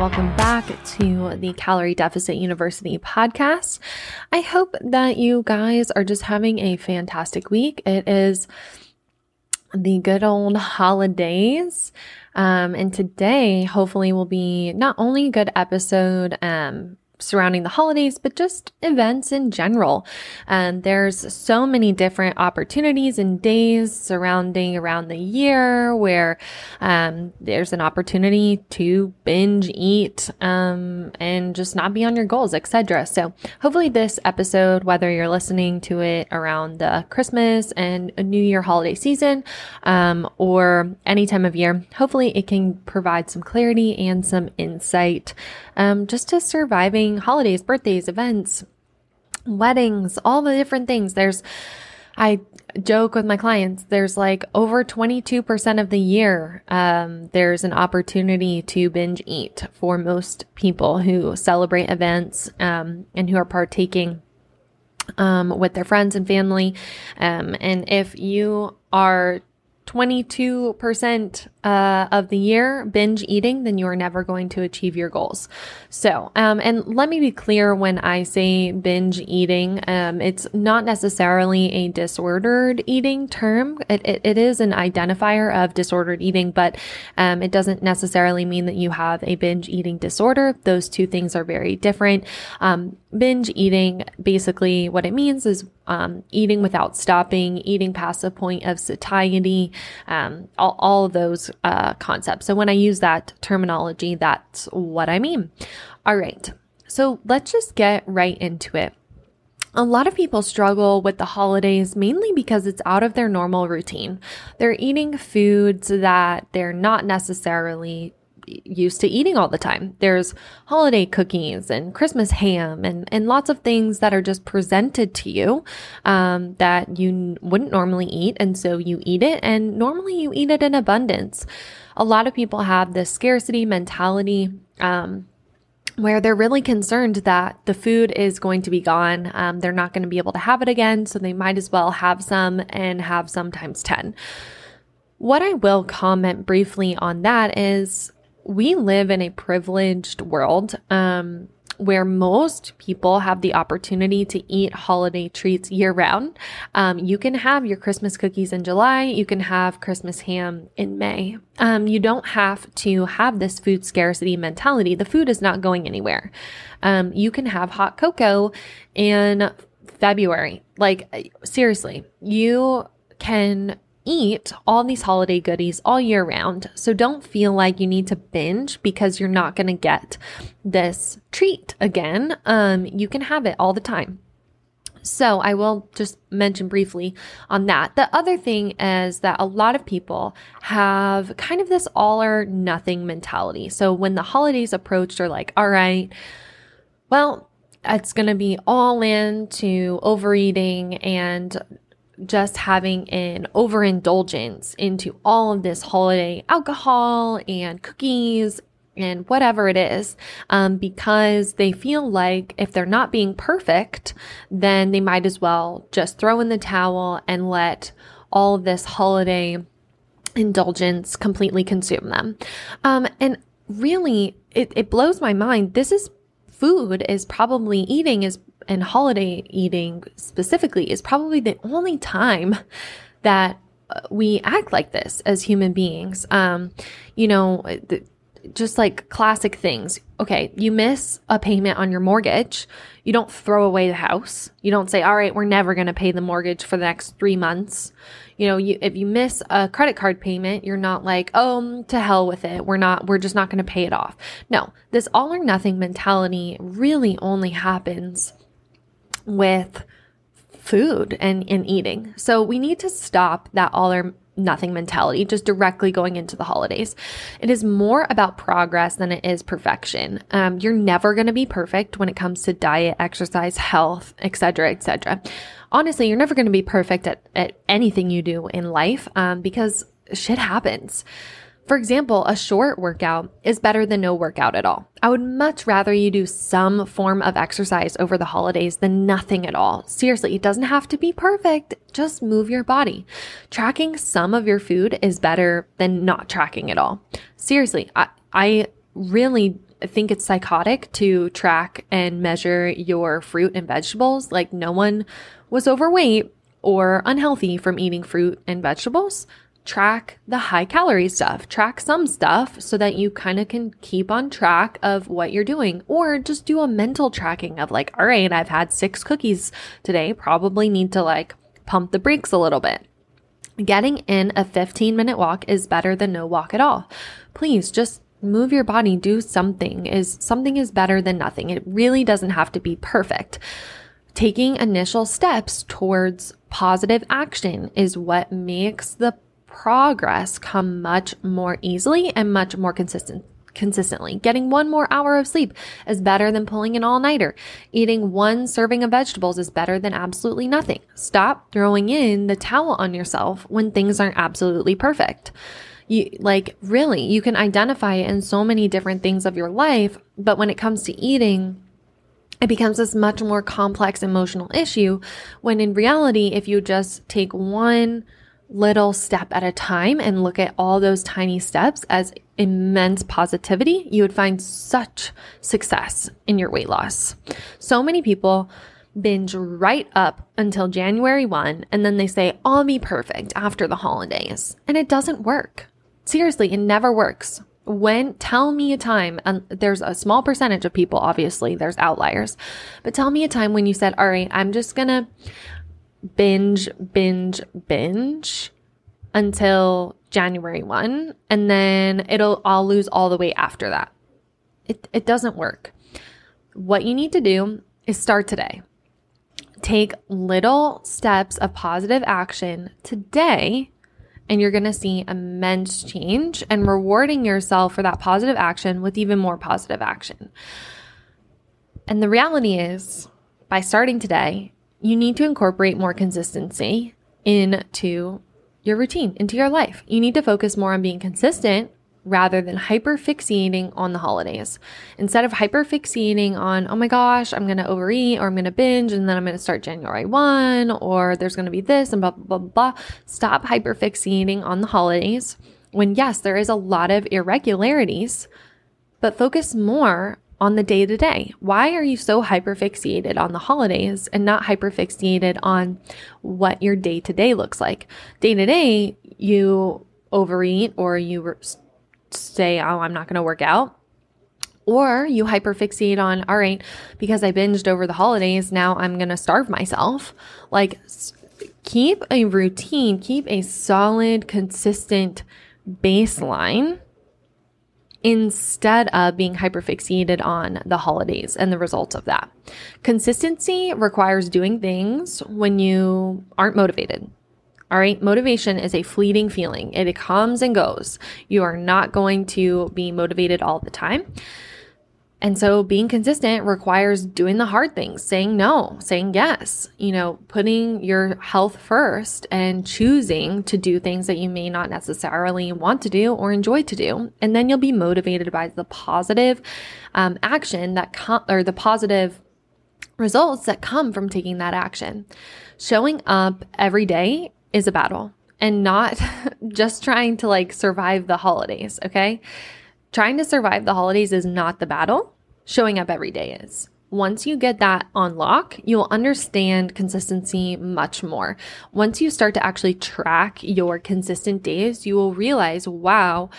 welcome back to the Calorie Deficit University podcast. I hope that you guys are just having a fantastic week. It is the good old holidays. Um, and today, hopefully, will be not only a good episode, um, surrounding the holidays, but just events in general. And there's so many different opportunities and days surrounding around the year where um, there's an opportunity to binge eat um, and just not be on your goals, etc. So hopefully this episode, whether you're listening to it around the Christmas and a New Year holiday season um, or any time of year, hopefully it can provide some clarity and some insight um, just to surviving holidays, birthdays, events, weddings, all the different things. There's, I joke with my clients, there's like over 22% of the year, um, there's an opportunity to binge eat for most people who celebrate events um, and who are partaking um, with their friends and family. Um, and if you are 22% uh, of the year binge eating, then you are never going to achieve your goals. So, um, and let me be clear when I say binge eating, um, it's not necessarily a disordered eating term. It, it, it is an identifier of disordered eating, but um, it doesn't necessarily mean that you have a binge eating disorder. Those two things are very different. Um, binge eating, basically, what it means is um, eating without stopping, eating past the point of satiety, um, all, all of those uh, concept. So when I use that terminology, that's what I mean. All right. So let's just get right into it. A lot of people struggle with the holidays mainly because it's out of their normal routine. They're eating foods that they're not necessarily used to eating all the time. There's holiday cookies and Christmas ham and, and lots of things that are just presented to you um, that you wouldn't normally eat. And so you eat it, and normally you eat it in abundance. A lot of people have this scarcity mentality. Um, where they're really concerned that the food is going to be gone. Um, they're not going to be able to have it again, so they might as well have some and have some times 10. What I will comment briefly on that is we live in a privileged world um, where most people have the opportunity to eat holiday treats year round. Um, you can have your Christmas cookies in July, you can have Christmas ham in May. Um, you don't have to have this food scarcity mentality. The food is not going anywhere. Um, you can have hot cocoa in February. Like, seriously, you can eat all these holiday goodies all year round. So don't feel like you need to binge because you're not going to get this treat again. Um, you can have it all the time. So I will just mention briefly on that. The other thing is that a lot of people have kind of this all or nothing mentality. So when the holidays approach, they're like, all right, well, it's going to be all in to overeating and just having an overindulgence into all of this holiday alcohol and cookies and whatever it is, um, because they feel like if they're not being perfect, then they might as well just throw in the towel and let all of this holiday indulgence completely consume them. Um, and really, it, it blows my mind. This is food is probably eating is and holiday eating specifically is probably the only time that uh, we act like this as human beings. Um, you know, the, just like classic things. Okay, you miss a payment on your mortgage. You don't throw away the house. You don't say, all right, we're never going to pay the mortgage for the next three months. You know, you, if you miss a credit card payment, you're not like, oh, to hell with it. We're not, we're just not going to pay it off. No, this all or nothing mentality really only happens with food and, and eating. So we need to stop that all or nothing mentality, just directly going into the holidays. It is more about progress than it is perfection. Um, you're never going to be perfect when it comes to diet, exercise, health, etc., etc. Honestly, you're never going to be perfect at, at anything you do in life um, because shit happens. For example, a short workout is better than no workout at all. I would much rather you do some form of exercise over the holidays than nothing at all. Seriously, it doesn't have to be perfect. Just move your body. Tracking some of your food is better than not tracking at all. Seriously, I, I really think it's psychotic to track and measure your fruit and vegetables. Like, no one was overweight or unhealthy from eating fruit and vegetables. Track the high calorie stuff, track some stuff so that you kind of can keep on track of what you're doing, or just do a mental tracking of like, all right, I've had six cookies today, probably need to like pump the brakes a little bit. Getting in a 15 minute walk is better than no walk at all. Please just move your body, do something is something is better than nothing. It really doesn't have to be perfect. Taking initial steps towards positive action is what makes the progress come much more easily and much more consistent consistently. Getting one more hour of sleep is better than pulling an all nighter. Eating one serving of vegetables is better than absolutely nothing. Stop throwing in the towel on yourself when things aren't absolutely perfect. You like really, you can identify it in so many different things of your life, but when it comes to eating, it becomes this much more complex emotional issue when in reality, if you just take one little step at a time and look at all those tiny steps as immense positivity, you would find such success in your weight loss. So many people binge right up until January 1 and then they say, I'll be perfect after the holidays. And it doesn't work. Seriously, it never works. When tell me a time, and there's a small percentage of people, obviously, there's outliers, but tell me a time when you said, All right, I'm just gonna binge, binge, binge until January 1, and then it'll I'll lose all the weight after that. It it doesn't work. What you need to do is start today. Take little steps of positive action today and you're going to see immense change and rewarding yourself for that positive action with even more positive action. And the reality is, by starting today, you need to incorporate more consistency into your routine, into your life. You need to focus more on being consistent rather than hyperfixating on the holidays. Instead of hyperfixating on, oh my gosh, I'm going to overeat or I'm going to binge and then I'm going to start January 1 or there's going to be this and blah, blah, blah, blah. Stop hyperfixating on the holidays when, yes, there is a lot of irregularities, but focus more on the day to day. Why are you so hyperfixated on the holidays and not hyperfixated on what your day to day looks like? Day to day, you overeat or you say, oh, I'm not going to work out. Or you hyperfixate on, all right, because I binged over the holidays, now I'm going to starve myself. Like, keep a routine, keep a solid, consistent baseline instead of being hyperfixated on the holidays and the results of that. Consistency requires doing things when you aren't motivated. All right. Motivation is a fleeting feeling. It comes and goes. You are not going to be motivated all the time. And so being consistent requires doing the hard things, saying no, saying yes, you know, putting your health first and choosing to do things that you may not necessarily want to do or enjoy to do. And then you'll be motivated by the positive um, action that com- or the positive results that come from taking that action. Showing up every day is a battle and not just trying to like survive the holidays, okay? Trying to survive the holidays is not the battle. Showing up every day is. Once you get that on lock, you'll understand consistency much more. Once you start to actually track your consistent days, you will realize, wow,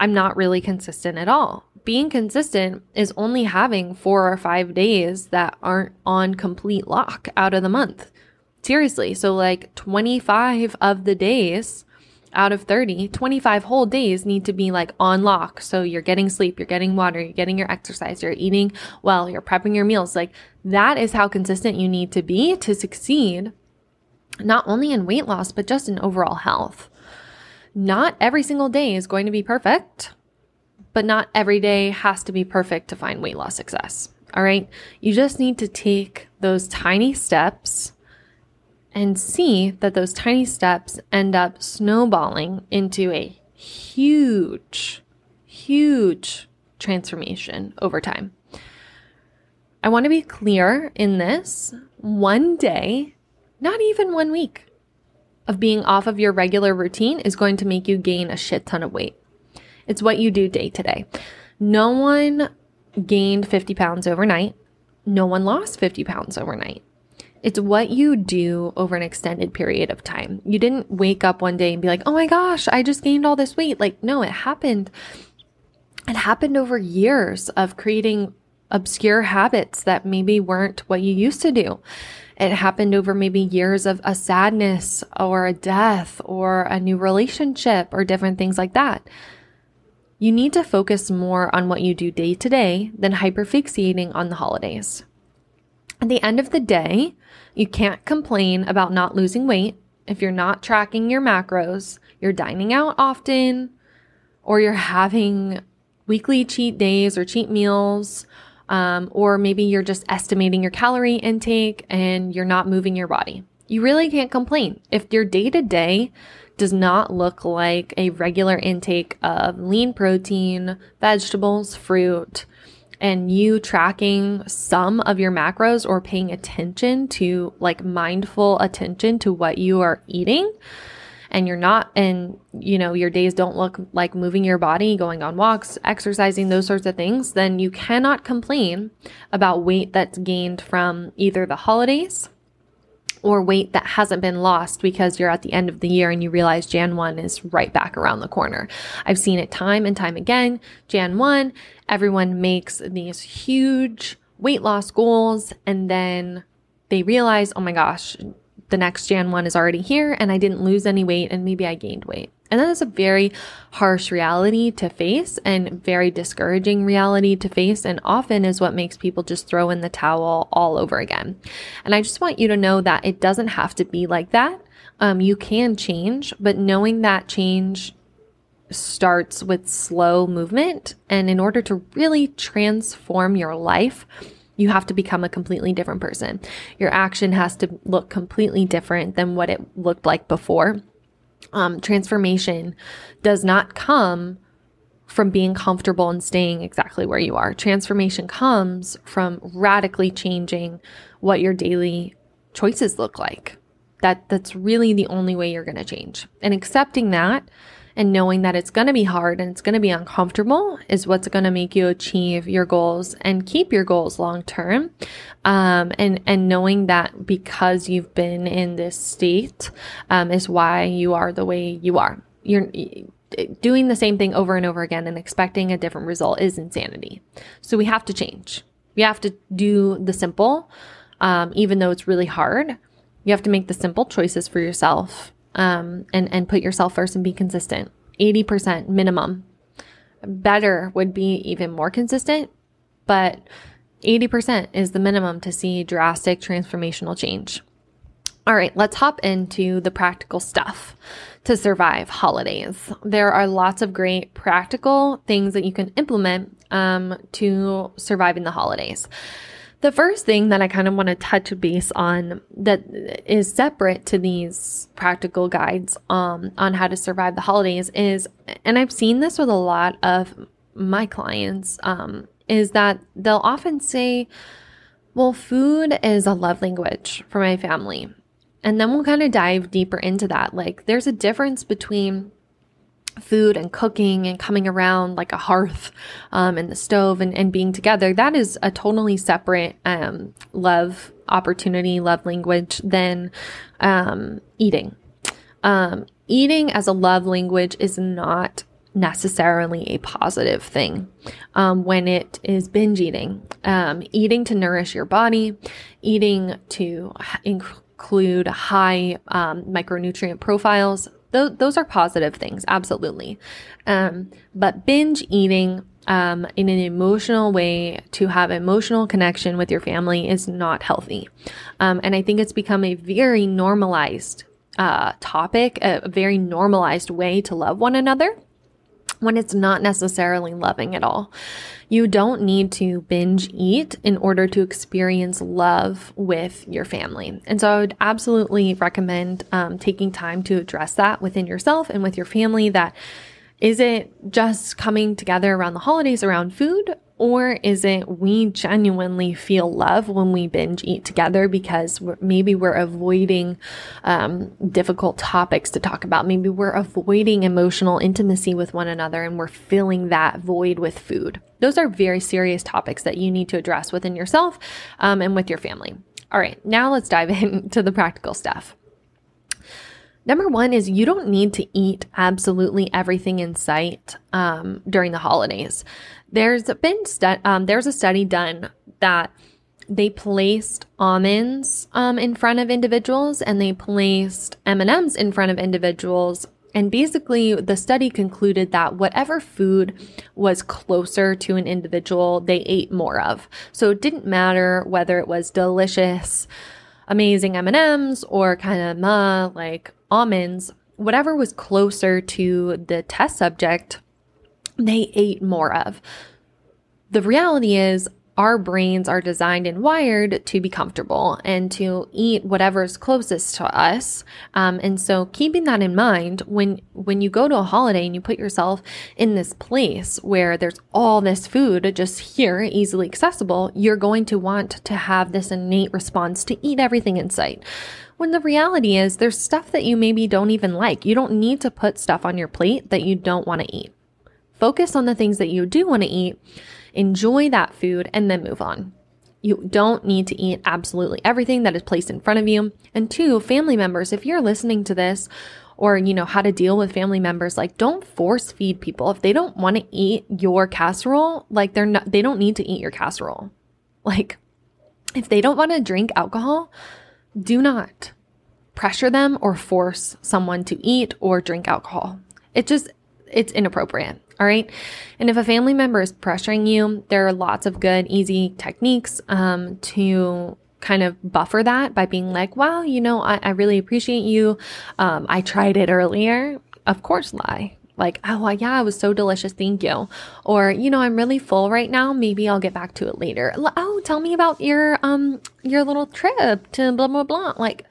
I'm not really consistent at all. Being consistent is only having four or five days that aren't on complete lock out of the month. Seriously. So, like 25 of the days out of 30, 25 whole days need to be like on lock. So, you're getting sleep, you're getting water, you're getting your exercise, you're eating well, you're prepping your meals. Like, that is how consistent you need to be to succeed, not only in weight loss, but just in overall health. Not every single day is going to be perfect, but not every day has to be perfect to find weight loss success. All right. You just need to take those tiny steps and see that those tiny steps end up snowballing into a huge, huge transformation over time. I want to be clear in this one day, not even one week, of being off of your regular routine is going to make you gain a shit ton of weight. It's what you do day to day. No one gained 50 pounds overnight. No one lost 50 pounds overnight. It's what you do over an extended period of time. You didn't wake up one day and be like, oh my gosh, I just gained all this weight. Like, no, it happened. It happened over years of creating obscure habits that maybe weren't what you used to do. It happened over maybe years of a sadness or a death or a new relationship or different things like that. You need to focus more on what you do day to day than hyperfixating on the holidays. At the end of the day, you can't complain about not losing weight if you're not tracking your macros, you're dining out often, or you're having weekly cheat days or cheat meals, um, or maybe you're just estimating your calorie intake and you're not moving your body. You really can't complain. If your day to day does not look like a regular intake of lean protein, vegetables, fruit, and you tracking some of your macros or paying attention to like mindful attention to what you are eating, and you're not, and you know, your days don't look like moving your body, going on walks, exercising, those sorts of things, then you cannot complain about weight that's gained from either the holidays or weight that hasn't been lost because you're at the end of the year and you realize Jan 1 is right back around the corner. I've seen it time and time again. Jan 1, everyone makes these huge weight loss goals and then they realize, oh my gosh, the next Jan 1 is already here and I didn't lose any weight and maybe I gained weight. And that is a very harsh reality to face and very discouraging reality to face, and often is what makes people just throw in the towel all over again. And I just want you to know that it doesn't have to be like that. Um, you can change, but knowing that change starts with slow movement. And in order to really transform your life, you have to become a completely different person. Your action has to look completely different than what it looked like before. Um, transformation does not come from being comfortable and staying exactly where you are. Transformation comes from radically changing what your daily choices look like. That that's really the only way you're going to change. And accepting that and knowing that it's going to be hard and it's going to be uncomfortable is what's going to make you achieve your goals and keep your goals long term. Um, and, and knowing that because you've been in this state, um, is why you are the way you are. You're, doing the same thing over and over again and expecting a different result is insanity. So we have to change. We have to do the simple, um, even though it's really hard. You have to make the simple choices for yourself um, and and put yourself first and be consistent. Eighty percent minimum. Better would be even more consistent, but eighty percent is the minimum to see drastic transformational change. All right, let's hop into the practical stuff to survive holidays. There are lots of great practical things that you can implement um, to surviving the holidays. The first thing that I kind of want to touch base on that is separate to these practical guides um, on how to survive the holidays is, and I've seen this with a lot of my clients, um, is that they'll often say, well, food is a love language for my family. And then we'll kind of dive deeper into that. Like, there's a difference between food and cooking and coming around like a hearth um, and the stove and, and being together, that is a totally separate um, love opportunity, love language than um, eating. Um, eating as a love language is not necessarily a positive thing um, when it is binge eating. Um, eating to nourish your body, eating to include high micronutrient profiles those, those are positive things, absolutely. Um, but binge eating um, in an emotional way to have emotional connection with your family is not healthy. Um, and I think it's become a very normalized uh, topic, a very normalized way to love one another when it's not necessarily loving at all. You don't need to binge eat in order to experience love with your family. And so I would absolutely recommend um, taking time to address that within yourself and with your family that is it just coming together around the holidays around food Or is it we genuinely feel love when we binge eat together because we're, maybe we're avoiding um, difficult topics to talk about? Maybe we're avoiding emotional intimacy with one another and we're filling that void with food. Those are very serious topics that you need to address within yourself um, and with your family. All right, now let's dive into the practical stuff. Number one is you don't need to eat absolutely everything in sight um, during the holidays. There's been stu- um, there's a study done that they placed almonds um, in front of individuals and they placed M&Ms in front of individuals and basically the study concluded that whatever food was closer to an individual they ate more of. So it didn't matter whether it was delicious amazing M&Ms or kind of like almonds, whatever was closer to the test subject, they ate more of. The reality is, our brains are designed and wired to be comfortable and to eat whatever's closest to us. Um, and so keeping that in mind, when, when you go to a holiday and you put yourself in this place where there's all this food just here, easily accessible, you're going to want to have this innate response to eat everything in sight. When the reality is there's stuff that you maybe don't even like. You don't need to put stuff on your plate that you don't want to eat. Focus on the things that you do want to eat, enjoy that food, and then move on. You don't need to eat absolutely everything that is placed in front of you. And two, family members, if you're listening to this or you know how to deal with family members like don't force feed people if they don't want to eat your casserole like they're not they don't need to eat your casserole like if they don't want to drink alcohol do not pressure them or force someone to eat or drink alcohol. It just, it's inappropriate. All right. And if a family member is pressuring you, there are lots of good, easy techniques um, to kind of buffer that by being like, wow, you know, I, I really appreciate you. Um, I tried it earlier. Of course, lie. Like, oh, yeah, it was so delicious. Thank you. Or, you know, I'm really full right now. Maybe I'll get back to it later. Oh, tell me about your, um, your little trip to blah, blah, blah. Like,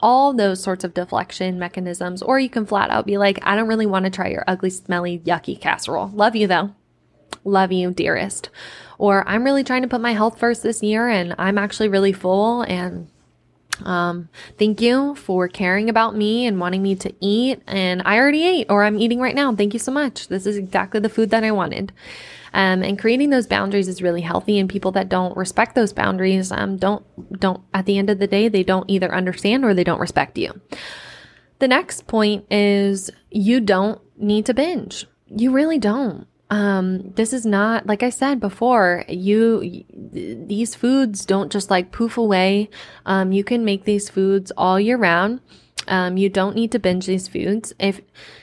all those sorts of deflection mechanisms. Or you can flat out be like, I don't really want to try your ugly, smelly, yucky casserole. Love you though. Love you, dearest. Or I'm really trying to put my health first this year and I'm actually really full and um, thank you for caring about me and wanting me to eat. And I already ate, or I'm eating right now. Thank you so much. This is exactly the food that I wanted. Um, and creating those boundaries is really healthy. And people that don't respect those boundaries, um, don't, don't, at the end of the day, they don't either understand or they don't respect you. The next point is you don't need to binge. You really don't um, this is not, like I said before, you, these foods don't just like poof away. Um, you can make these foods all year round. Um, you don't need to binge these foods. If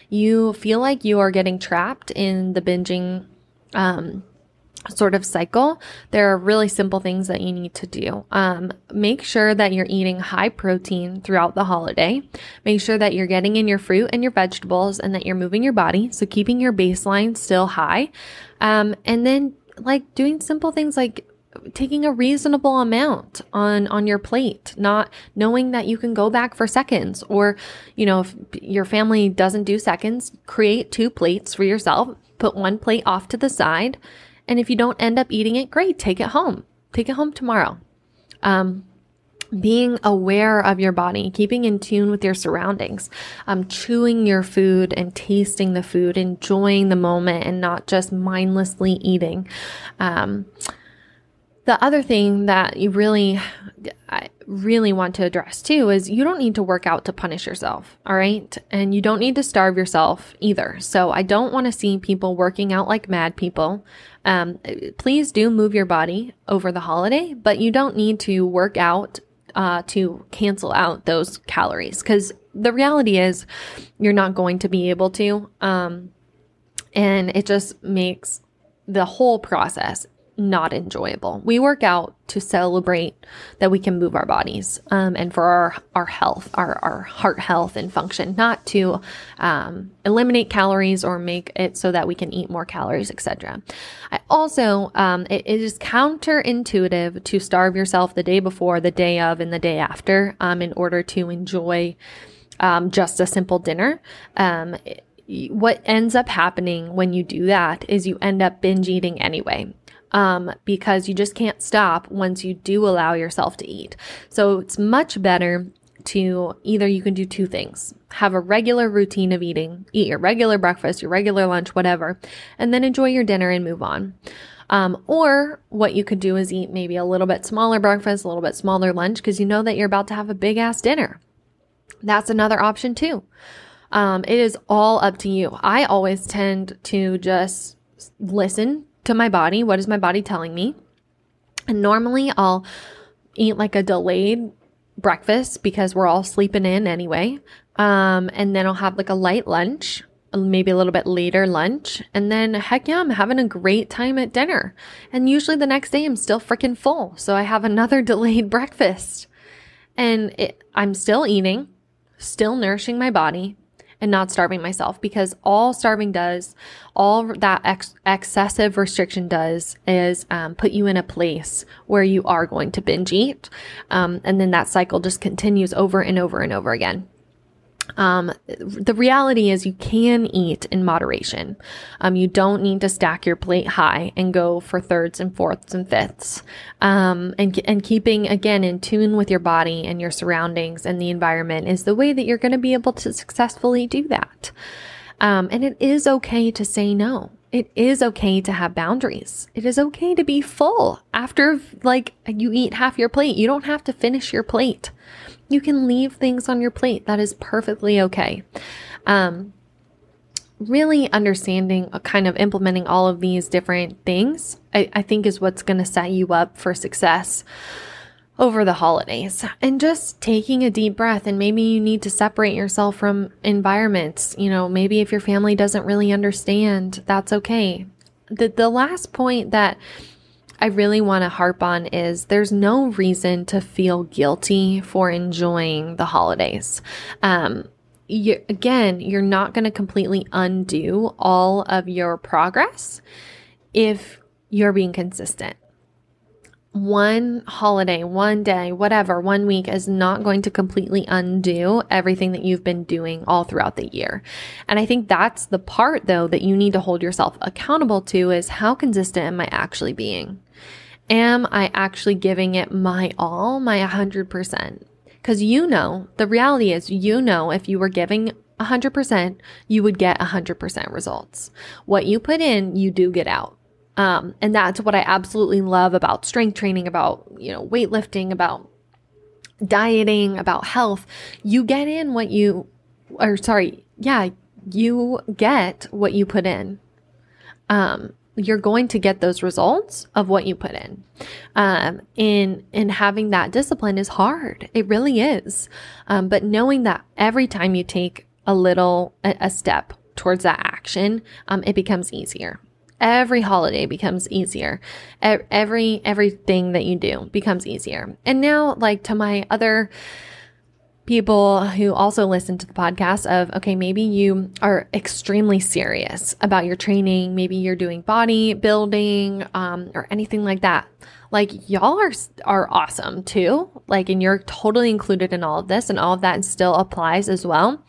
you feel like you are getting trapped in the binging, um, sort of cycle, there are really simple things that you need to do. Um, make sure that you're eating high protein throughout the holiday. Make sure that you're getting in your fruit and your vegetables and that you're moving your body. So keeping your baseline still high. Um, and then like doing simple things like taking a reasonable amount on on your plate not knowing that you can go back for seconds or you know if your family doesn't do seconds create two plates for yourself put one plate off to the side and if you don't end up eating it, great, take it home. Take it home tomorrow. Um, being aware of your body, keeping in tune with your surroundings, um, chewing your food and tasting the food, enjoying the moment and not just mindlessly eating. Um, the other thing that you really, I really want to address too is you don't need to work out to punish yourself. All right. And you don't need to starve yourself either. So I don't want to see people working out like mad people. Um, please do move your body over the holiday, but you don't need to work out uh, to cancel out those calories because the reality is you're not going to be able to. Um, and it just makes the whole process not enjoyable. We work out to celebrate that we can move our bodies um, and for our, our health, our, our heart health and function, not to um, eliminate calories or make it so that we can eat more calories, etc. I also, um, it, it is counterintuitive to starve yourself the day before, the day of, and the day after um, in order to enjoy um, just a simple dinner. Um, what ends up happening when you do that is you end up binge eating anyway. Um, because you just can't stop once you do allow yourself to eat. So it's much better to either you can do two things have a regular routine of eating, eat your regular breakfast, your regular lunch, whatever, and then enjoy your dinner and move on. Um, or what you could do is eat maybe a little bit smaller breakfast, a little bit smaller lunch, because you know that you're about to have a big ass dinner. That's another option too. Um, it is all up to you. I always tend to just listen to my body. What is my body telling me? And normally I'll eat like a delayed breakfast because we're all sleeping in anyway. Um, and then I'll have like a light lunch, maybe a little bit later lunch. And then heck yeah, I'm having a great time at dinner. And usually the next day I'm still freaking full. So I have another delayed breakfast and it, I'm still eating, still nourishing my body, and not starving myself because all starving does, all that ex- excessive restriction does is um, put you in a place where you are going to binge eat. Um, and then that cycle just continues over and over and over again. Um, the reality is you can eat in moderation. Um, you don't need to stack your plate high and go for thirds and fourths and fifths. Um, and, and keeping again in tune with your body and your surroundings and the environment is the way that you're going to be able to successfully do that. Um, and it is okay to say no. It is okay to have boundaries. It is okay to be full after like you eat half your plate. You don't have to finish your plate. You can leave things on your plate. That is perfectly okay. Um, really understanding, uh, kind of implementing all of these different things, I, I think is what's going to set you up for success over the holidays and just taking a deep breath and maybe you need to separate yourself from environments you know maybe if your family doesn't really understand that's okay the the last point that I really want to harp on is there's no reason to feel guilty for enjoying the holidays. Um, you, again, you're not going to completely undo all of your progress if you're being consistent. One holiday, one day, whatever, one week is not going to completely undo everything that you've been doing all throughout the year. And I think that's the part though that you need to hold yourself accountable to is how consistent am I actually being? Am I actually giving it my all, my 100%? Because you know, the reality is, you know, if you were giving 100%, you would get 100% results. What you put in, you do get out. Um, and that's what I absolutely love about strength training, about, you know, weightlifting, about dieting, about health. You get in what you, or sorry, yeah, you get what you put in. Um, you're going to get those results of what you put in. Um, and, and having that discipline is hard. It really is. Um, but knowing that every time you take a little, a, a step towards that action, um, it becomes easier. Every holiday becomes easier. Every, everything that you do becomes easier. And now, like to my other, people who also listen to the podcast of, okay, maybe you are extremely serious about your training. Maybe you're doing bodybuilding, um, or anything like that. Like y'all are, are awesome too. Like, and you're totally included in all of this and all of that still applies as well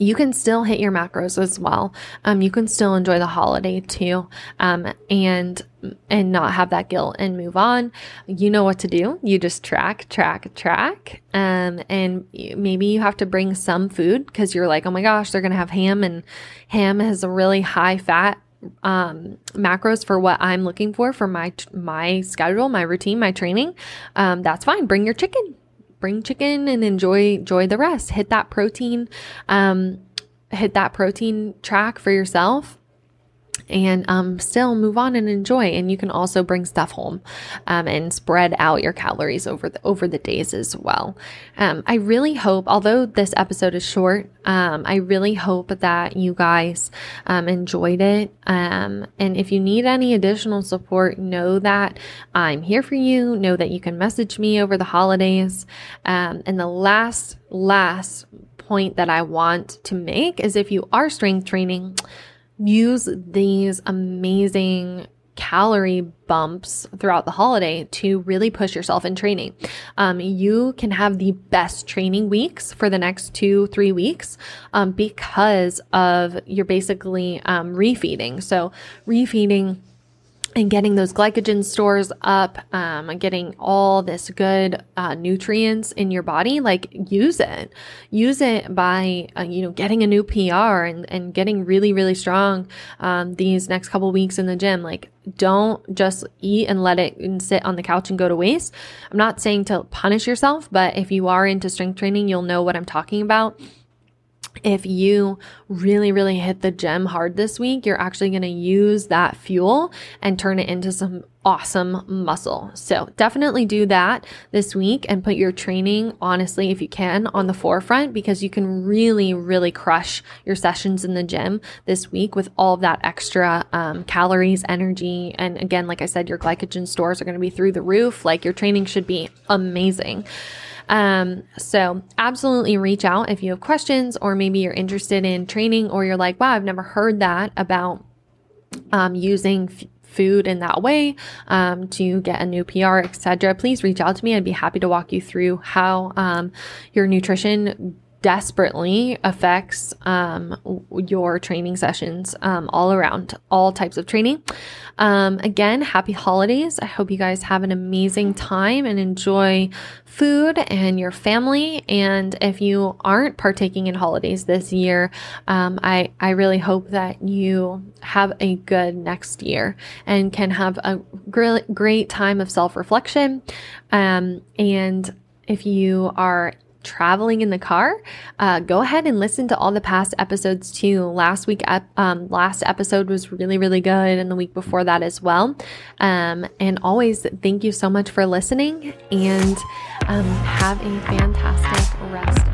you can still hit your macros as well. Um, you can still enjoy the holiday too, um, and and not have that guilt and move on. You know what to do. You just track, track, track, um, and maybe you have to bring some food because you're like, oh my gosh, they're gonna have ham, and ham has a really high fat um, macros for what I'm looking for for my my schedule, my routine, my training, um, that's fine. Bring your chicken bring chicken and enjoy enjoy the rest. Hit that protein, um, hit that protein track for yourself and um, still move on and enjoy. And you can also bring stuff home um, and spread out your calories over the over the days as well. Um, I really hope, although this episode is short, um, I really hope that you guys um, enjoyed it. Um, and if you need any additional support, know that I'm here for you. Know that you can message me over the holidays. and the last last point that I want to make is if you are strength training use these amazing calorie bumps throughout the holiday to really push yourself in training. Um, you can have the best training weeks for the next two, three weeks um, because of you're basically um, refeeding. So, refeeding and getting those glycogen stores up um, and getting all this good uh, nutrients in your body like use it. Use it by uh, you know getting a new pr and, and getting really really strong um, these next couple weeks in the gym. Like don't just eat and let it and sit on the couch and go to waste. I'm not saying to punish yourself but if you are into strength training you'll know what i'm talking about if you really, really hit the gym hard this week, you're actually going to use that fuel and turn it into some awesome muscle. So definitely do that this week and put your training, honestly, if you can, on the forefront because you can really, really crush your sessions in the gym this week with all of that extra um, calories, energy. And again, like I said, your glycogen stores are going to be through the roof. Like your training should be amazing. Um, so absolutely reach out if you have questions or maybe you're interested in training or you're like, wow, I've never heard that about um, using f- food in that way um, to get a new PR, etc. Please reach out to me. I'd be happy to walk you through how um, your nutrition desperately affects um, your training sessions um, all around, all types of training. Um, again, happy holidays. I hope you guys have an amazing time and enjoy food and your family. And if you aren't partaking in holidays this year, um, I, I really hope that you have a good next year and can have a great, great time of self reflection. Um, and if you are traveling in the car, uh, go ahead and listen to all the past episodes too. Last week, um, last episode was really, really good, and the week before that as well. Um, and always, thank you so much for listening, and um, have a fantastic rest